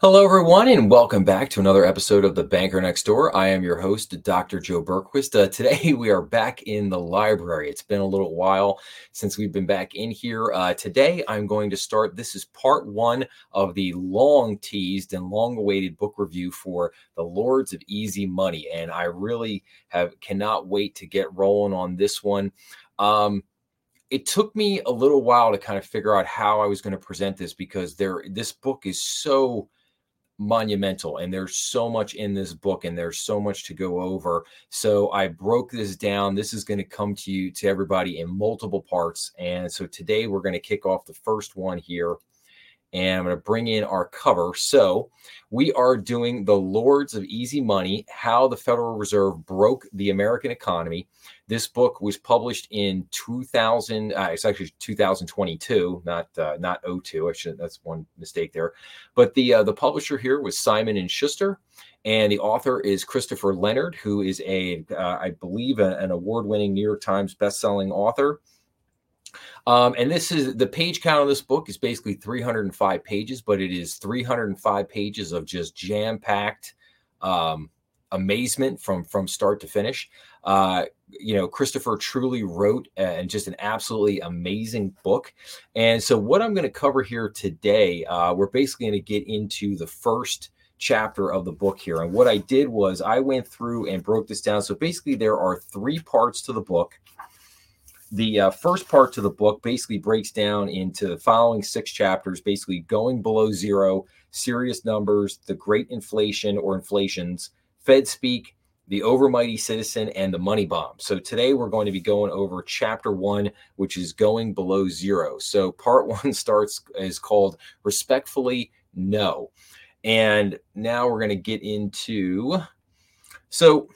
Hello, everyone, and welcome back to another episode of The Banker Next Door. I am your host, Dr. Joe Bergquist. Uh, today, we are back in the library. It's been a little while since we've been back in here. Uh, today, I'm going to start. This is part one of the long teased and long awaited book review for The Lords of Easy Money. And I really have cannot wait to get rolling on this one. Um, it took me a little while to kind of figure out how I was going to present this because there this book is so monumental and there's so much in this book and there's so much to go over so i broke this down this is going to come to you to everybody in multiple parts and so today we're going to kick off the first one here and I'm going to bring in our cover. So, we are doing The Lords of Easy Money How the Federal Reserve Broke the American Economy. This book was published in 2000, uh, it's actually 2022, not uh, not 02. I should that's one mistake there. But the uh, the publisher here was Simon and Schuster. And the author is Christopher Leonard, who is a, uh, I believe, a, an award-winning New York Times best-selling author. Um, and this is the page count of this book is basically 305 pages, but it is 305 pages of just jam packed um, amazement from from start to finish. Uh, you know, Christopher truly wrote and just an absolutely amazing book. And so, what I'm going to cover here today, uh, we're basically going to get into the first chapter of the book here. And what I did was I went through and broke this down. So basically, there are three parts to the book the uh, first part to the book basically breaks down into the following six chapters basically going below zero serious numbers the great inflation or inflations fed speak the overmighty citizen and the money bomb. So today we're going to be going over chapter one which is going below zero. So part one starts is called respectfully no. And now we're going to get into so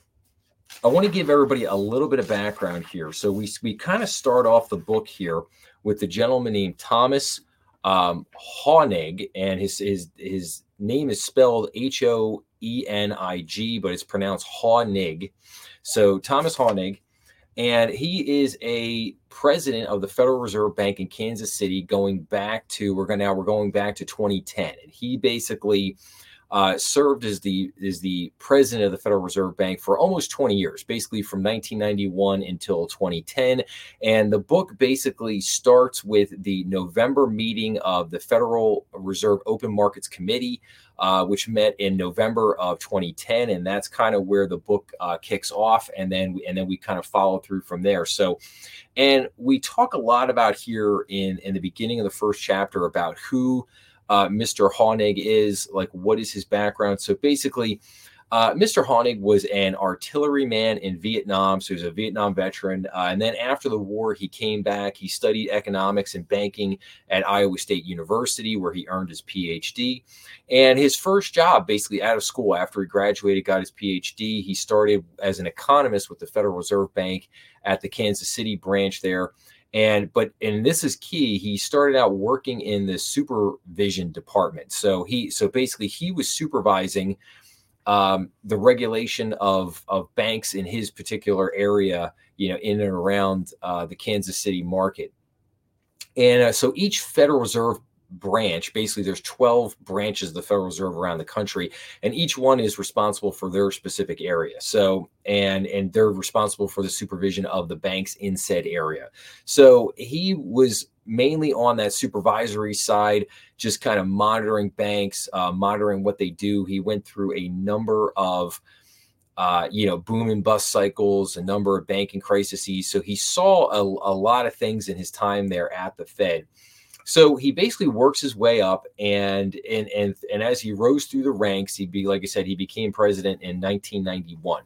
I want to give everybody a little bit of background here. So we we kind of start off the book here with the gentleman named Thomas um, Hoenig, and his his his name is spelled H O E N I G, but it's pronounced Hoenig. So Thomas Hoenig, and he is a president of the Federal Reserve Bank in Kansas City, going back to we're going now we're going back to 2010, and he basically uh, served as the as the president of the Federal Reserve Bank for almost 20 years, basically from 1991 until 2010. And the book basically starts with the November meeting of the Federal Reserve Open Markets Committee, uh, which met in November of 2010, and that's kind of where the book uh, kicks off, and then and then we kind of follow through from there. So, and we talk a lot about here in in the beginning of the first chapter about who uh, Mr. Hoenig is, like what is his background. So basically, uh, Mr. Hoenig was an artilleryman in Vietnam, so he's a Vietnam veteran. Uh, and then after the war, he came back. He studied economics and banking at Iowa State University, where he earned his PhD. And his first job, basically out of school after he graduated, got his PhD, he started as an economist with the Federal Reserve Bank at the Kansas City branch there and but and this is key he started out working in the supervision department. So he so basically he was supervising um, the regulation of of banks in his particular area you know in and around uh, the kansas city market. And uh, so each federal reserve branch basically there's 12 branches of the federal reserve around the country and each one is responsible for their specific area so and and they're responsible for the supervision of the banks in said area so he was mainly on that supervisory side just kind of monitoring banks uh, monitoring what they do he went through a number of uh, you know, boom and bust cycles, a number of banking crises. So he saw a, a lot of things in his time there at the Fed. So he basically works his way up, and and and and as he rose through the ranks, he be like I said, he became president in 1991.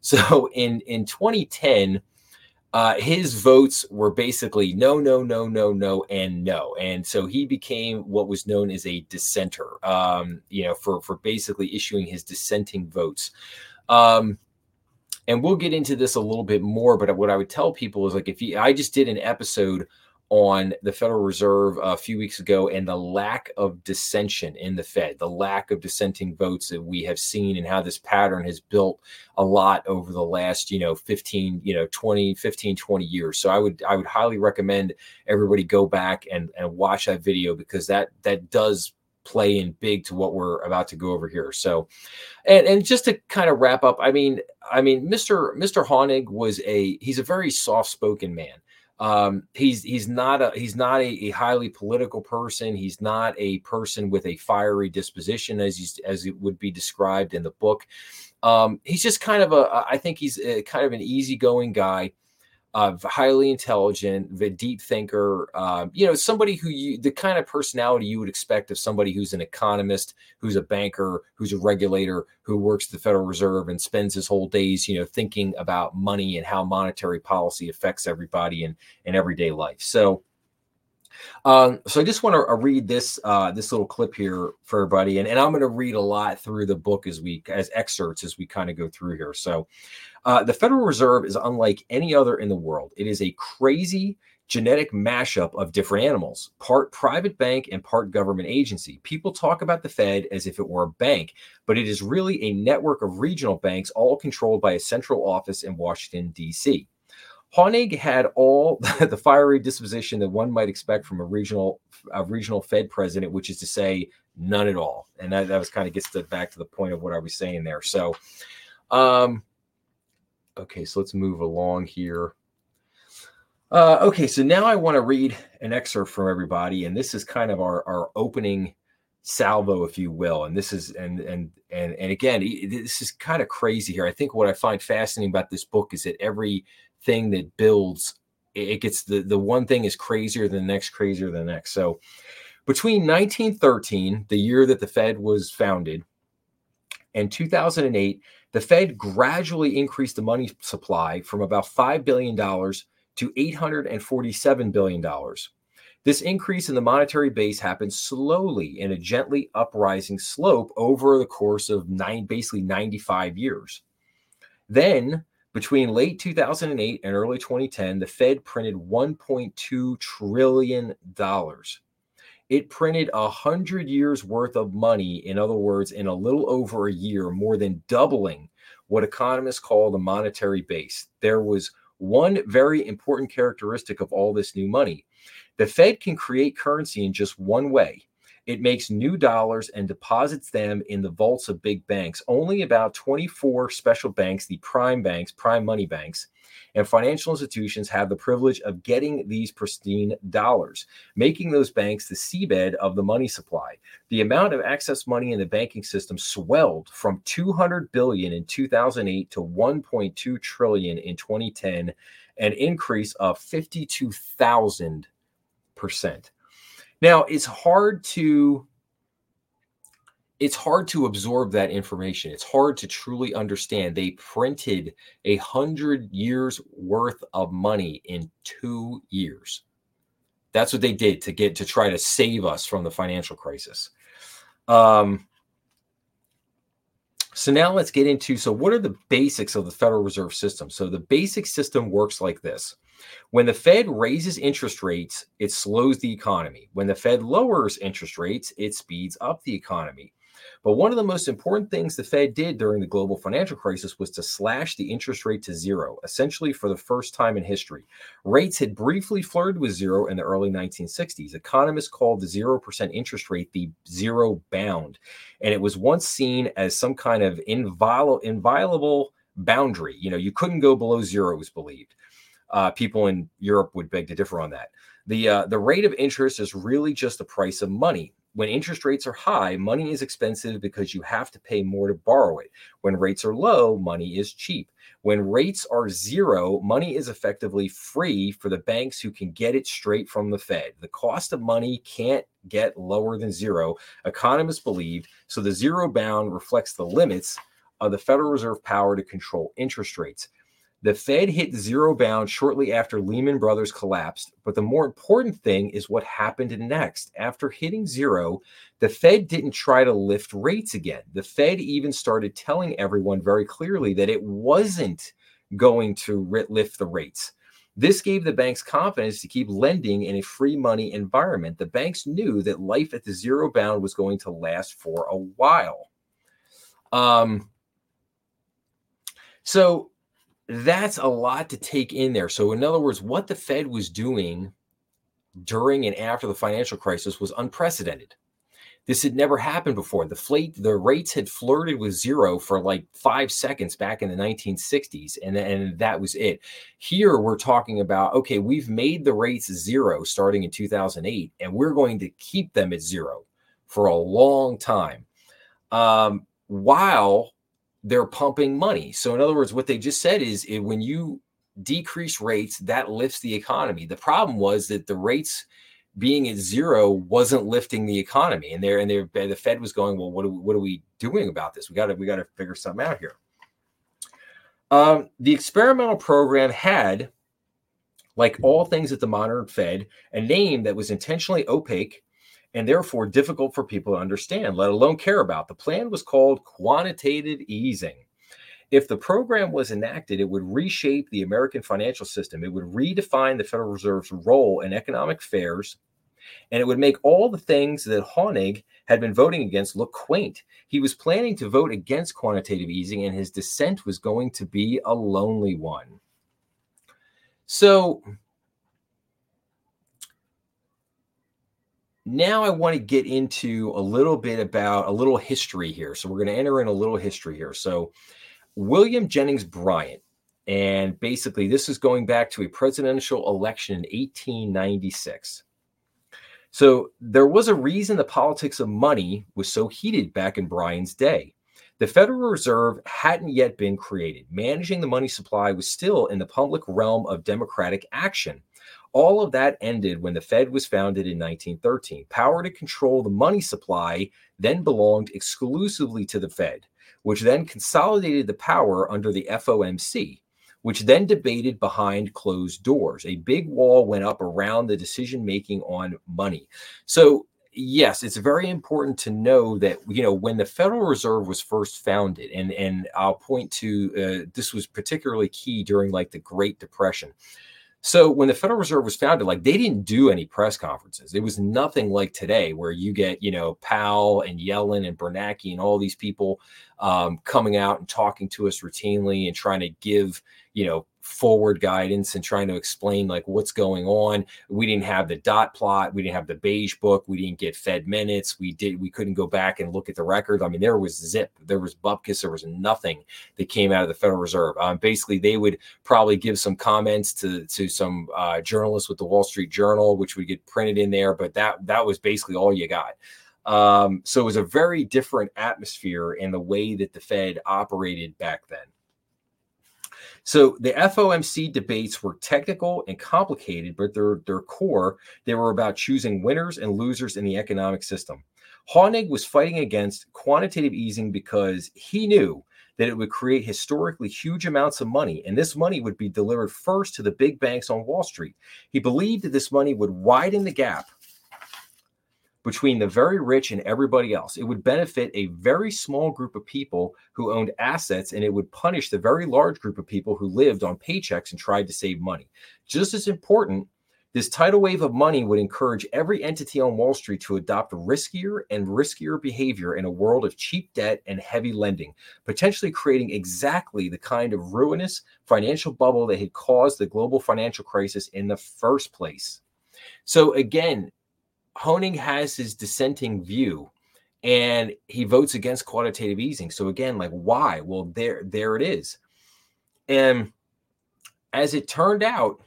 So in in 2010, uh, his votes were basically no, no, no, no, no, and no, and so he became what was known as a dissenter. Um, you know, for for basically issuing his dissenting votes. Um, and we'll get into this a little bit more, but what I would tell people is like if you, I just did an episode on the Federal Reserve a few weeks ago and the lack of dissension in the Fed, the lack of dissenting votes that we have seen and how this pattern has built a lot over the last, you know, 15, you know, 20, 15, 20 years. So I would I would highly recommend everybody go back and and watch that video because that that does play in big to what we're about to go over here. So, and and just to kind of wrap up, I mean, I mean, Mr. Mr. Hoenig was a he's a very soft spoken man. Um, he's he's not a he's not a, a, highly political person. He's not a person with a fiery disposition, as he's, as it would be described in the book. Um, he's just kind of a I think he's a, kind of an easygoing guy uh, highly intelligent, the deep thinker, um, you know, somebody who you, the kind of personality you would expect of somebody who's an economist, who's a banker, who's a regulator, who works the Federal Reserve and spends his whole days, you know, thinking about money and how monetary policy affects everybody in, in everyday life. So, um, so I just want to uh, read this uh, this little clip here for everybody, and, and I'm going to read a lot through the book as we as excerpts as we kind of go through here. So, uh, the Federal Reserve is unlike any other in the world. It is a crazy genetic mashup of different animals, part private bank and part government agency. People talk about the Fed as if it were a bank, but it is really a network of regional banks, all controlled by a central office in Washington, D.C. Hoenig had all the fiery disposition that one might expect from a regional a regional Fed president, which is to say, none at all. And that, that was kind of gets to, back to the point of what I was saying there. So, um, Okay, so let's move along here. Uh, okay, so now I want to read an excerpt from everybody, and this is kind of our, our opening salvo, if you will. And this is and and and and again, this is kind of crazy here. I think what I find fascinating about this book is that everything that builds, it gets the the one thing is crazier than the next, crazier than the next. So between 1913, the year that the Fed was founded, and 2008 the Fed gradually increased the money supply from about $5 billion to $847 billion. This increase in the monetary base happened slowly in a gently uprising slope over the course of nine, basically 95 years. Then, between late 2008 and early 2010, the Fed printed $1.2 trillion. It printed a hundred years worth of money, in other words, in a little over a year, more than doubling what economists call the monetary base. There was one very important characteristic of all this new money. The Fed can create currency in just one way. It makes new dollars and deposits them in the vaults of big banks. Only about 24 special banks, the prime banks, prime money banks, and financial institutions have the privilege of getting these pristine dollars, making those banks the seabed of the money supply. The amount of excess money in the banking system swelled from 200 billion in 2008 to 1.2 trillion in 2010, an increase of 52,000 percent. Now, it's hard to it's hard to absorb that information. It's hard to truly understand. They printed a hundred years worth of money in two years. That's what they did to get to try to save us from the financial crisis. Um, so now let's get into so what are the basics of the Federal Reserve System? So the basic system works like this. When the Fed raises interest rates, it slows the economy. When the Fed lowers interest rates, it speeds up the economy. But one of the most important things the Fed did during the global financial crisis was to slash the interest rate to zero, essentially for the first time in history. Rates had briefly flirted with zero in the early 1960s. Economists called the 0% interest rate the zero bound, and it was once seen as some kind of inviolable, boundary. You know, you couldn't go below zero, was believed. Uh, people in Europe would beg to differ on that. The uh, the rate of interest is really just the price of money when interest rates are high, money is expensive because you have to pay more to borrow it. When rates are low, money is cheap. When rates are zero, money is effectively free for the banks who can get it straight from the Fed. The cost of money can't get lower than zero, economists believe. So the zero bound reflects the limits of the Federal Reserve power to control interest rates. The Fed hit zero bound shortly after Lehman Brothers collapsed, but the more important thing is what happened next. After hitting zero, the Fed didn't try to lift rates again. The Fed even started telling everyone very clearly that it wasn't going to lift the rates. This gave the banks confidence to keep lending in a free money environment. The banks knew that life at the zero bound was going to last for a while. Um, so that's a lot to take in there. So, in other words, what the Fed was doing during and after the financial crisis was unprecedented. This had never happened before. The fleet, the rates had flirted with zero for like five seconds back in the 1960s, and, and that was it. Here we're talking about okay, we've made the rates zero starting in 2008, and we're going to keep them at zero for a long time, um, while they're pumping money. So in other words, what they just said is it, when you decrease rates, that lifts the economy. The problem was that the rates being at zero wasn't lifting the economy. And there and there the Fed was going, well, what are we, what are we doing about this? We got to we got to figure something out here. Um, the experimental program had, like all things at the modern Fed, a name that was intentionally opaque and therefore difficult for people to understand, let alone care about. The plan was called quantitative easing. If the program was enacted, it would reshape the American financial system. It would redefine the Federal Reserve's role in economic affairs, and it would make all the things that Hoenig had been voting against look quaint. He was planning to vote against quantitative easing, and his dissent was going to be a lonely one. So, now I want to get into a little bit about a little history here. So, we're going to enter in a little history here. So, William Jennings Bryan. And basically, this is going back to a presidential election in 1896. So there was a reason the politics of money was so heated back in Bryan's day. The Federal Reserve hadn't yet been created. Managing the money supply was still in the public realm of democratic action. All of that ended when the Fed was founded in 1913. Power to control the money supply then belonged exclusively to the Fed which then consolidated the power under the FOMC, which then debated behind closed doors. A big wall went up around the decision making on money. So, yes, it's very important to know that you know when the Federal Reserve was first founded, and and I'll point to uh, this was particularly key during like the Great Depression. So when the Federal Reserve was founded, like they didn't do any press conferences. It was nothing like today, where you get you know Powell and Yellen and Bernanke and all these people um, coming out and talking to us routinely and trying to give you know forward guidance and trying to explain like what's going on. We didn't have the dot plot, we didn't have the beige book, we didn't get Fed minutes, we did we couldn't go back and look at the record. I mean, there was zip, there was bupkis, there was nothing that came out of the Federal Reserve. Um, basically, they would probably give some comments to to some uh, journalists with the Wall Street Journal, which would get printed in there, but that that was basically all you got. Um, so it was a very different atmosphere in the way that the Fed operated back then. So the FOMC debates were technical and complicated, but their, their core, they were about choosing winners and losers in the economic system. Hoenig was fighting against quantitative easing because he knew that it would create historically huge amounts of money, and this money would be delivered first to the big banks on Wall Street. He believed that this money would widen the gap between the very rich and everybody else. It would benefit a very small group of people who owned assets, and it would punish the very large group of people who lived on paychecks and tried to save money. Just as important, this tidal wave of money would encourage every entity on Wall Street to adopt riskier and riskier behavior in a world of cheap debt and heavy lending, potentially creating exactly the kind of ruinous financial bubble that had caused the global financial crisis in the first place. So, again, Hoenig has his dissenting view and he votes against quantitative easing. So again, like why? Well, there there it is. And as it turned out,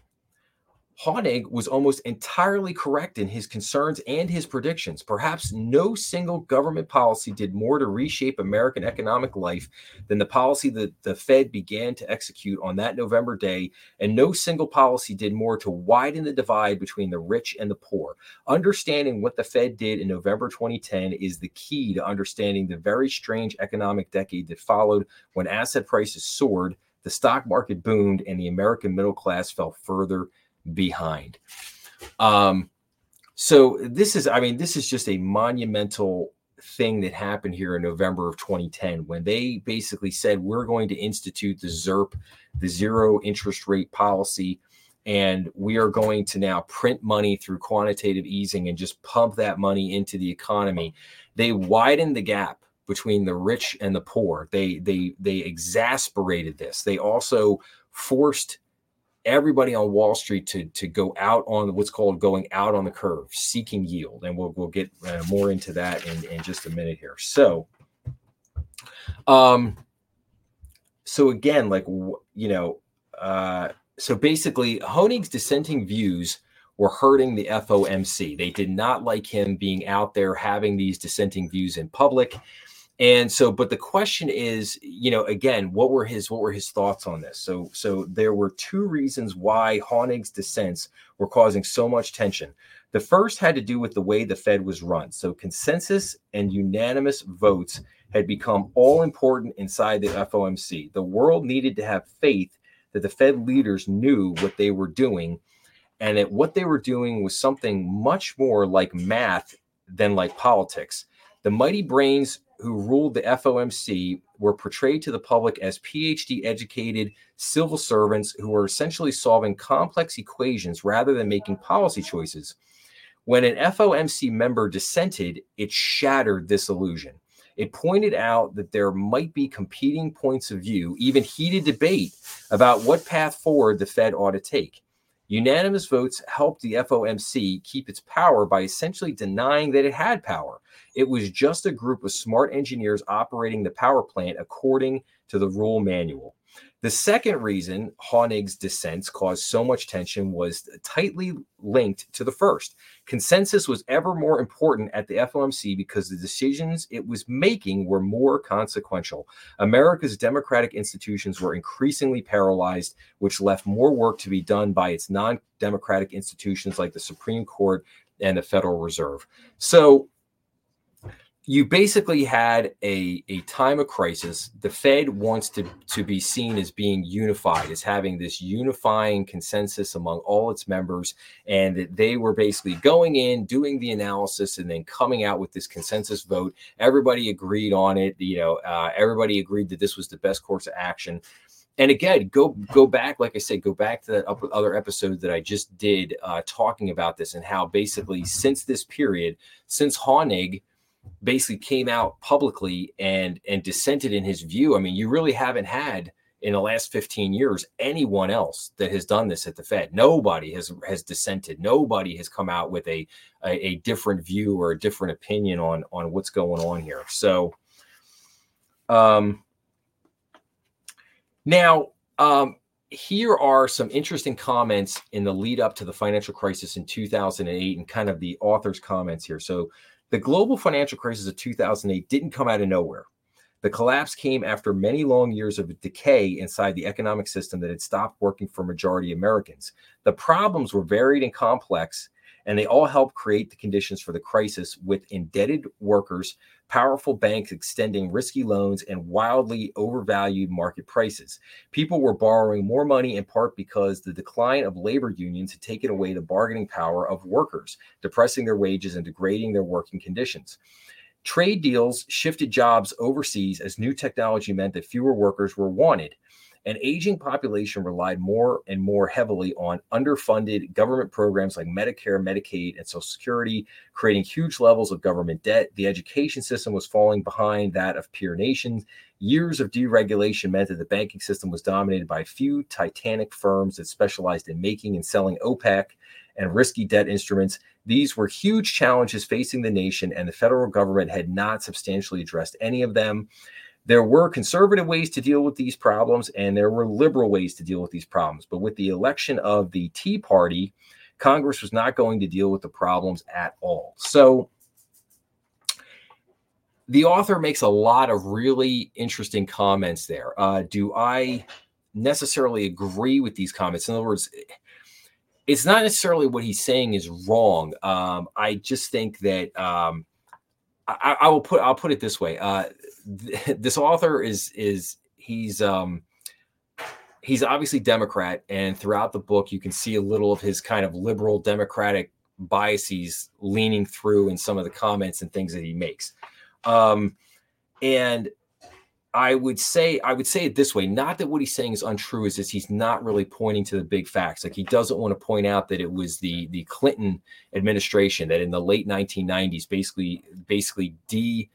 Hoenig was almost entirely correct in his concerns and his predictions. Perhaps no single government policy did more to reshape American economic life than the policy that the Fed began to execute on that November day, and no single policy did more to widen the divide between the rich and the poor. Understanding what the Fed did in November 2010 is the key to understanding the very strange economic decade that followed when asset prices soared, the stock market boomed, and the American middle class fell further behind. Um, so this is, I mean, this is just a monumental thing that happened here in November of 2010 when they basically said we're going to institute the ZERP, the zero interest rate policy, and we are going to now print money through quantitative easing and just pump that money into the economy. They widened the gap between the rich and the poor. They they they exasperated this. They also forced everybody on Wall Street to to go out on what's called going out on the curve, seeking yield, and we'll we'll get uh, more into that in, in just a minute here. So, um, so again, like you know, uh, so basically, Hoenig's dissenting views were hurting the FOMC. They did not like him being out there having these dissenting views in public. And so, but the question is, you know, again, what were his what were his thoughts on this? So, so there were two reasons why Hoenig's dissents were causing so much tension. The first had to do with the way the Fed was run. So, consensus and unanimous votes had become all important inside the FOMC. The world needed to have faith that the Fed leaders knew what they were doing and that what they were doing was something much more like math than like politics. The mighty brains who ruled the FOMC were portrayed to the public as PhD educated civil servants who were essentially solving complex equations rather than making policy choices. When an FOMC member dissented, it shattered this illusion. It pointed out that there might be competing points of view, even heated debate about what path forward the Fed ought to take. Unanimous votes helped the FOMC keep its power by essentially denying that it had power. It was just a group of smart engineers operating the power plant according to the rule manual. The second reason Hoenig's dissents caused so much tension was tightly linked to the first. Consensus was ever more important at the FOMC because the decisions it was making were more consequential. America's democratic institutions were increasingly paralyzed, which left more work to be done by its non democratic institutions like the Supreme Court and the Federal Reserve. So, you basically had a, a time of crisis. The Fed wants to, to be seen as being unified, as having this unifying consensus among all its members, and that they were basically going in, doing the analysis, and then coming out with this consensus vote. Everybody agreed on it. You know, uh, everybody agreed that this was the best course of action. And again, go go back, like I said, go back to that other episode that I just did, uh, talking about this and how basically since this period, since Hoenig – basically came out publicly and and dissented in his view. I mean, you really haven't had in the last 15 years anyone else that has done this at the Fed. Nobody has has dissented. Nobody has come out with a a, a different view or a different opinion on on what's going on here. So um now um here are some interesting comments in the lead up to the financial crisis in 2008 and kind of the author's comments here. So the global financial crisis of 2008 didn't come out of nowhere. The collapse came after many long years of decay inside the economic system that had stopped working for majority Americans. The problems were varied and complex, and they all helped create the conditions for the crisis with indebted workers, powerful banks extending risky loans, and wildly overvalued market prices. People were borrowing more money in part because the decline of labor unions had taken away the bargaining power of workers, depressing their wages and degrading their working conditions. Trade deals shifted jobs overseas as new technology meant that fewer workers were wanted. An aging population relied more and more heavily on underfunded government programs like Medicare, Medicaid, and Social Security, creating huge levels of government debt. The education system was falling behind that of peer nations. Years of deregulation meant that the banking system was dominated by a few titanic firms that specialized in making and selling opaque and risky debt instruments. These were huge challenges facing the nation, and the federal government had not substantially addressed any of them there were conservative ways to deal with these problems and there were liberal ways to deal with these problems. But with the election of the Tea Party, Congress was not going to deal with the problems at all. So the author makes a lot of really interesting comments there. Uh, do I necessarily agree with these comments? In other words, it's not necessarily what he's saying is wrong. Um, I just think that um, I, I, will put I'll put it this way. Uh, this author is is he's um he's obviously Democrat, and throughout the book you can see a little of his kind of liberal Democratic biases leaning through in some of the comments and things that he makes. Um, and I would say I would say it this way: not that what he's saying is untrue, is that he's not really pointing to the big facts. Like he doesn't want to point out that it was the the Clinton administration that in the late 1990s basically basically de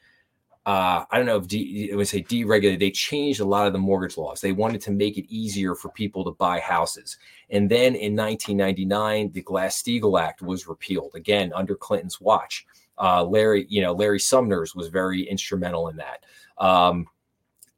uh, I don't know if de- I would say deregulated. They changed a lot of the mortgage laws. They wanted to make it easier for people to buy houses. And then in 1999, the Glass-Steagall Act was repealed again under Clinton's watch. Uh, Larry, you know, Larry Summers was very instrumental in that. Um,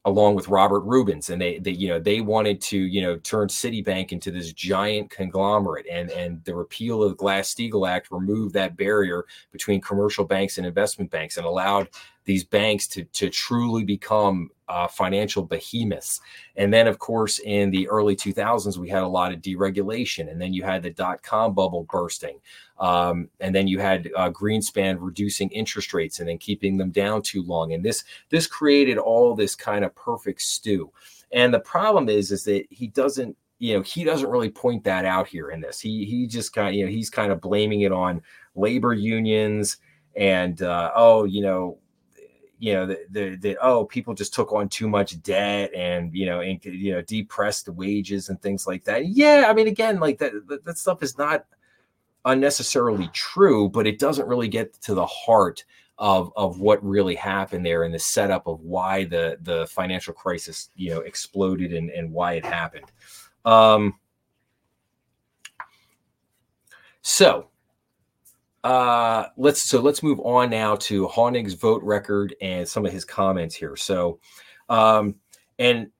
along with Robert Rubens, and they, they, you know, they wanted to, you know, turn Citibank into this giant conglomerate, and and the repeal of the Glass-Steagall Act removed that barrier between commercial banks and investment banks, and allowed these banks to to truly become uh, financial behemoths. And then, of course, in the early 2000s, we had a lot of deregulation, and then you had the dot com bubble bursting, um, and then you had uh, Greenspan reducing interest rates and then keeping them down too long, and this this created all this kind of perfect stew. And the problem is, is that he doesn't you know he doesn't really point that out here in this he he just kind of you know he's kind of blaming it on labor unions and uh, oh you know you know the, the, oh people just took on too much debt and you know and you know depressed wages and things like that. Yeah i mean again like that that, that stuff is not unnecessarily true but it doesn't really get to the heart of of what really happened there and the setup of why the the financial crisis you know exploded and and why it happened. Um so uh, let's so let's move on now to Hoenig's vote record and some of his comments here. So, um, and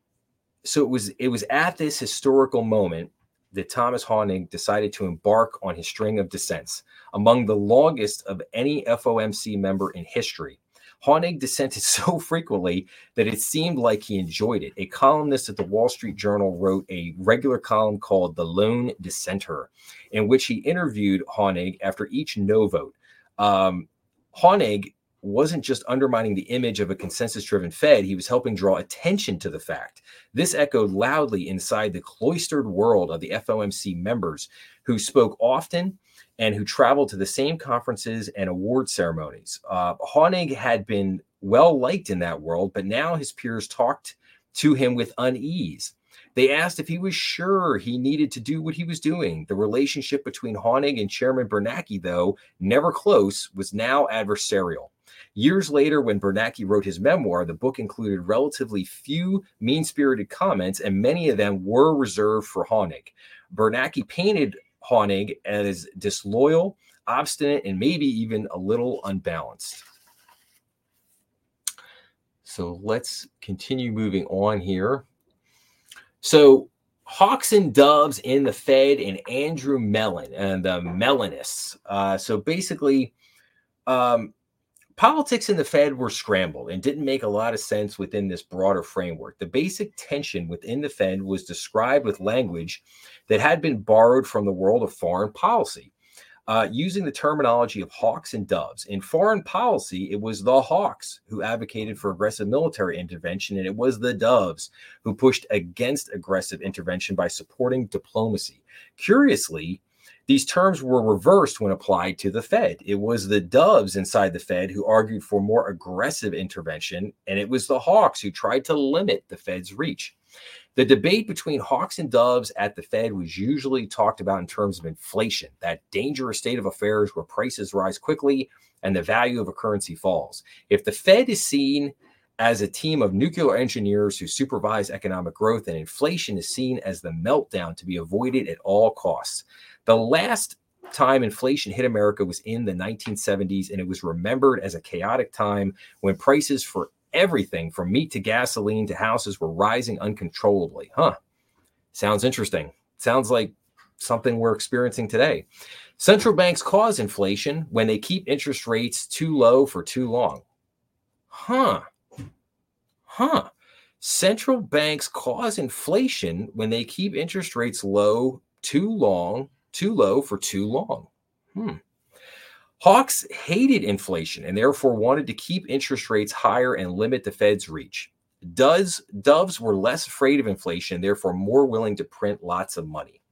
so it was it was at this historical moment that Thomas Hoenig decided to embark on his string of dissents, among the longest of any FOMC member in history. Hoenig dissented so frequently that it seemed like he enjoyed it. A columnist at the Wall Street Journal wrote a regular column called The Lone Dissenter, in which he interviewed Hoenig after each no vote. Um, Hoenig wasn't just undermining the image of a consensus driven Fed, he was helping draw attention to the fact. This echoed loudly inside the cloistered world of the FOMC members who spoke often and who traveled to the same conferences and award ceremonies. Uh, Hoenig had been well liked in that world, but now his peers talked to him with unease. They asked if he was sure he needed to do what he was doing. The relationship between Hoenig and Chairman Bernanke, though never close, was now adversarial. Years later, when Bernanke wrote his memoir, the book included relatively few mean spirited comments, and many of them were reserved for Hoenig. Bernanke painted Hoenig as disloyal, obstinate, and maybe even a little unbalanced. So let's continue moving on here. So Hawks and Doves in the Fed and Andrew Mellon and the Mellonists. Uh, so basically, um, politics in the Fed were scrambled and didn't make a lot of sense within this broader framework. The basic tension within the Fed was described with language that had been borrowed from the world of foreign policy. Uh, using the terminology of hawks and doves. In foreign policy, it was the hawks who advocated for aggressive military intervention, and it was the doves who pushed against aggressive intervention by supporting diplomacy. Curiously, these terms were reversed when applied to the Fed. It was the doves inside the Fed who argued for more aggressive intervention, and it was the hawks who tried to limit the Fed's reach. The debate between hawks and doves at the Fed was usually talked about in terms of inflation, that dangerous state of affairs where prices rise quickly and the value of a currency falls. If the Fed is seen as a team of nuclear engineers who supervise economic growth, and inflation is seen as the meltdown to be avoided at all costs. The last time inflation hit America was in the 1970s, and it was remembered as a chaotic time when prices for everything from meat to gasoline to houses were rising uncontrollably. Huh. Sounds interesting. Sounds like something we're experiencing today. Central banks cause inflation when they keep interest rates too low for too long. Huh. Huh. Central banks cause inflation when they keep interest rates low too long too low for too long. Hmm. Hawks hated inflation and therefore wanted to keep interest rates higher and limit the Fed's reach. Does doves were less afraid of inflation, therefore more willing to print lots of money.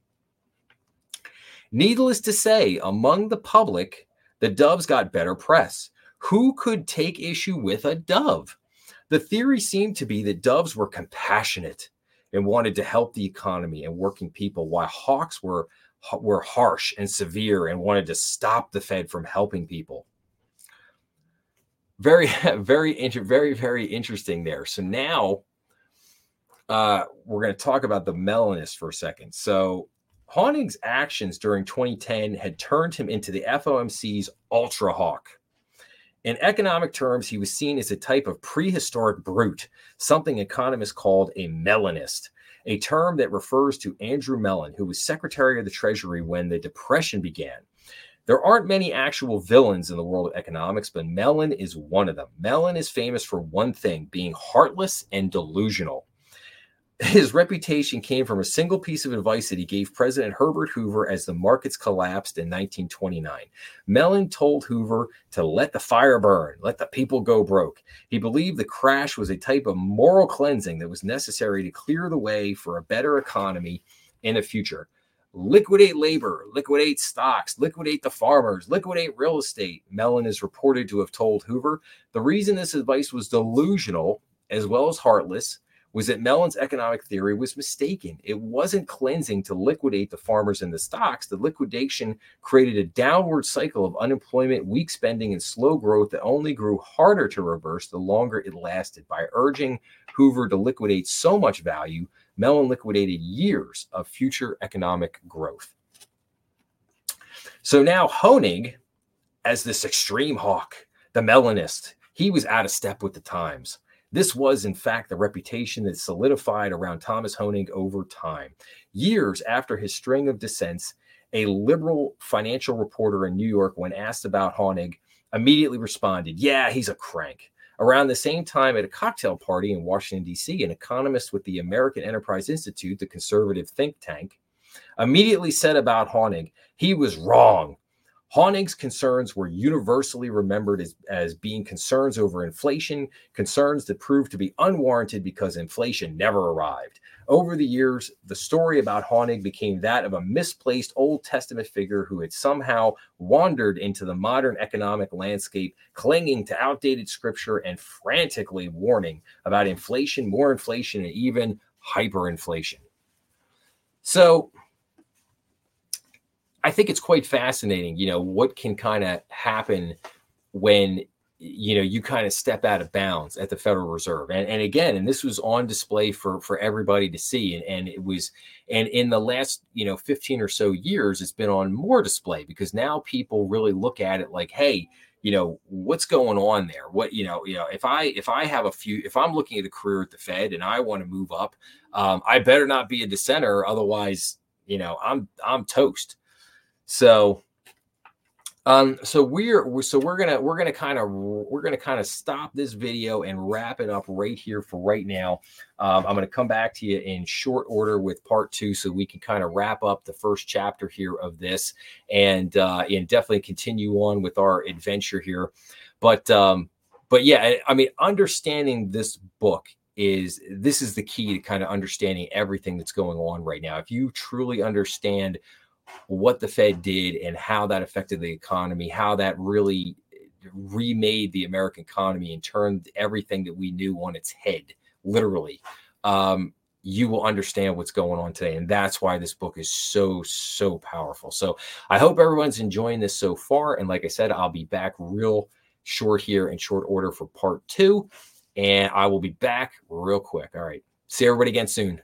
Needless to say, among the public, the doves got better press. Who could take issue with a dove? The theory seemed to be that doves were compassionate and wanted to help the economy and working people, while hawks were were harsh and severe and wanted to stop the Fed from helping people. very, very, inter- very, very interesting there. So now uh, we're going to talk about the Mellonists for a second. So Hoenig's actions during 2010 had turned him into the FOMC's ultra hawk. In economic terms, he was seen as a type of prehistoric brute, something economists called a Mellonist, a term that refers to Andrew Mellon, who was Secretary of the Treasury when the Depression began. There aren't many actual villains in the world of economics, but Mellon is one of them. Mellon is famous for one thing being heartless and delusional. His reputation came from a single piece of advice that he gave President Herbert Hoover as the markets collapsed in 1929. Mellon told Hoover to let the fire burn, let the people go broke. He believed the crash was a type of moral cleansing that was necessary to clear the way for a better economy in the future. Liquidate labor, liquidate stocks, liquidate the farmers, liquidate real estate. Mellon is reported to have told Hoover the reason this advice was delusional as well as heartless was that Mellon's economic theory was mistaken. It wasn't cleansing to liquidate the farmers and the stocks. The liquidation created a downward cycle of unemployment, weak spending, and slow growth that only grew harder to reverse the longer it lasted. By urging Hoover to liquidate so much value, Mellon liquidated years of future economic growth. So now Hoenig, as this extreme hawk, the Mellonist, he was out of step with the times. This was, in fact, the reputation that solidified around Thomas Hoenig over time. Years after his string of dissents, a liberal financial reporter in New York, when asked about Hoenig, immediately responded, Yeah, he's a crank. Around the same time, at a cocktail party in Washington, D.C., an economist with the American Enterprise Institute, the conservative think tank, immediately said about Hoenig, he was wrong. Hoenig's concerns were universally remembered as, as being concerns over inflation, concerns that proved to be unwarranted because inflation never arrived. Over the years, the story about Hoenig became that of a misplaced Old Testament figure who had somehow wandered into the modern economic landscape, clinging to outdated scripture and frantically warning about inflation, more inflation, and even hyperinflation. So, I think it's quite fascinating, you know, what can kind of happen when you know you kind of step out of bounds at the Federal Reserve. And, and again, and this was on display for for everybody to see. And, and it was and in the last, you know, 15 or so years, it's been on more display because now people really look at it like, hey, you know what's going on there what you know you know if i if i have a few if i'm looking at a career at the fed and i want to move up um, i better not be a dissenter otherwise you know i'm i'm toast so um so we're so we're gonna we're gonna kind of we're gonna kind of stop this video and wrap it up right here for right now. Um, i'm gonna come back to you in short order with part two so we can kind of wrap up the first chapter here of this and uh and definitely continue on with our adventure here. But um but yeah i mean understanding this book is this is the key to kind of understanding everything that's going on right now. If you truly understand what the Fed did and how that affected the economy, how that really remade the American economy and turned everything that we knew on its head, literally. Um, you will understand what's going on today. And that's why this book is so, so powerful. So I hope everyone's enjoying this so far. And like I said, I'll be back real short here in short order for part two. And I will be back real quick. All right. See everybody again soon.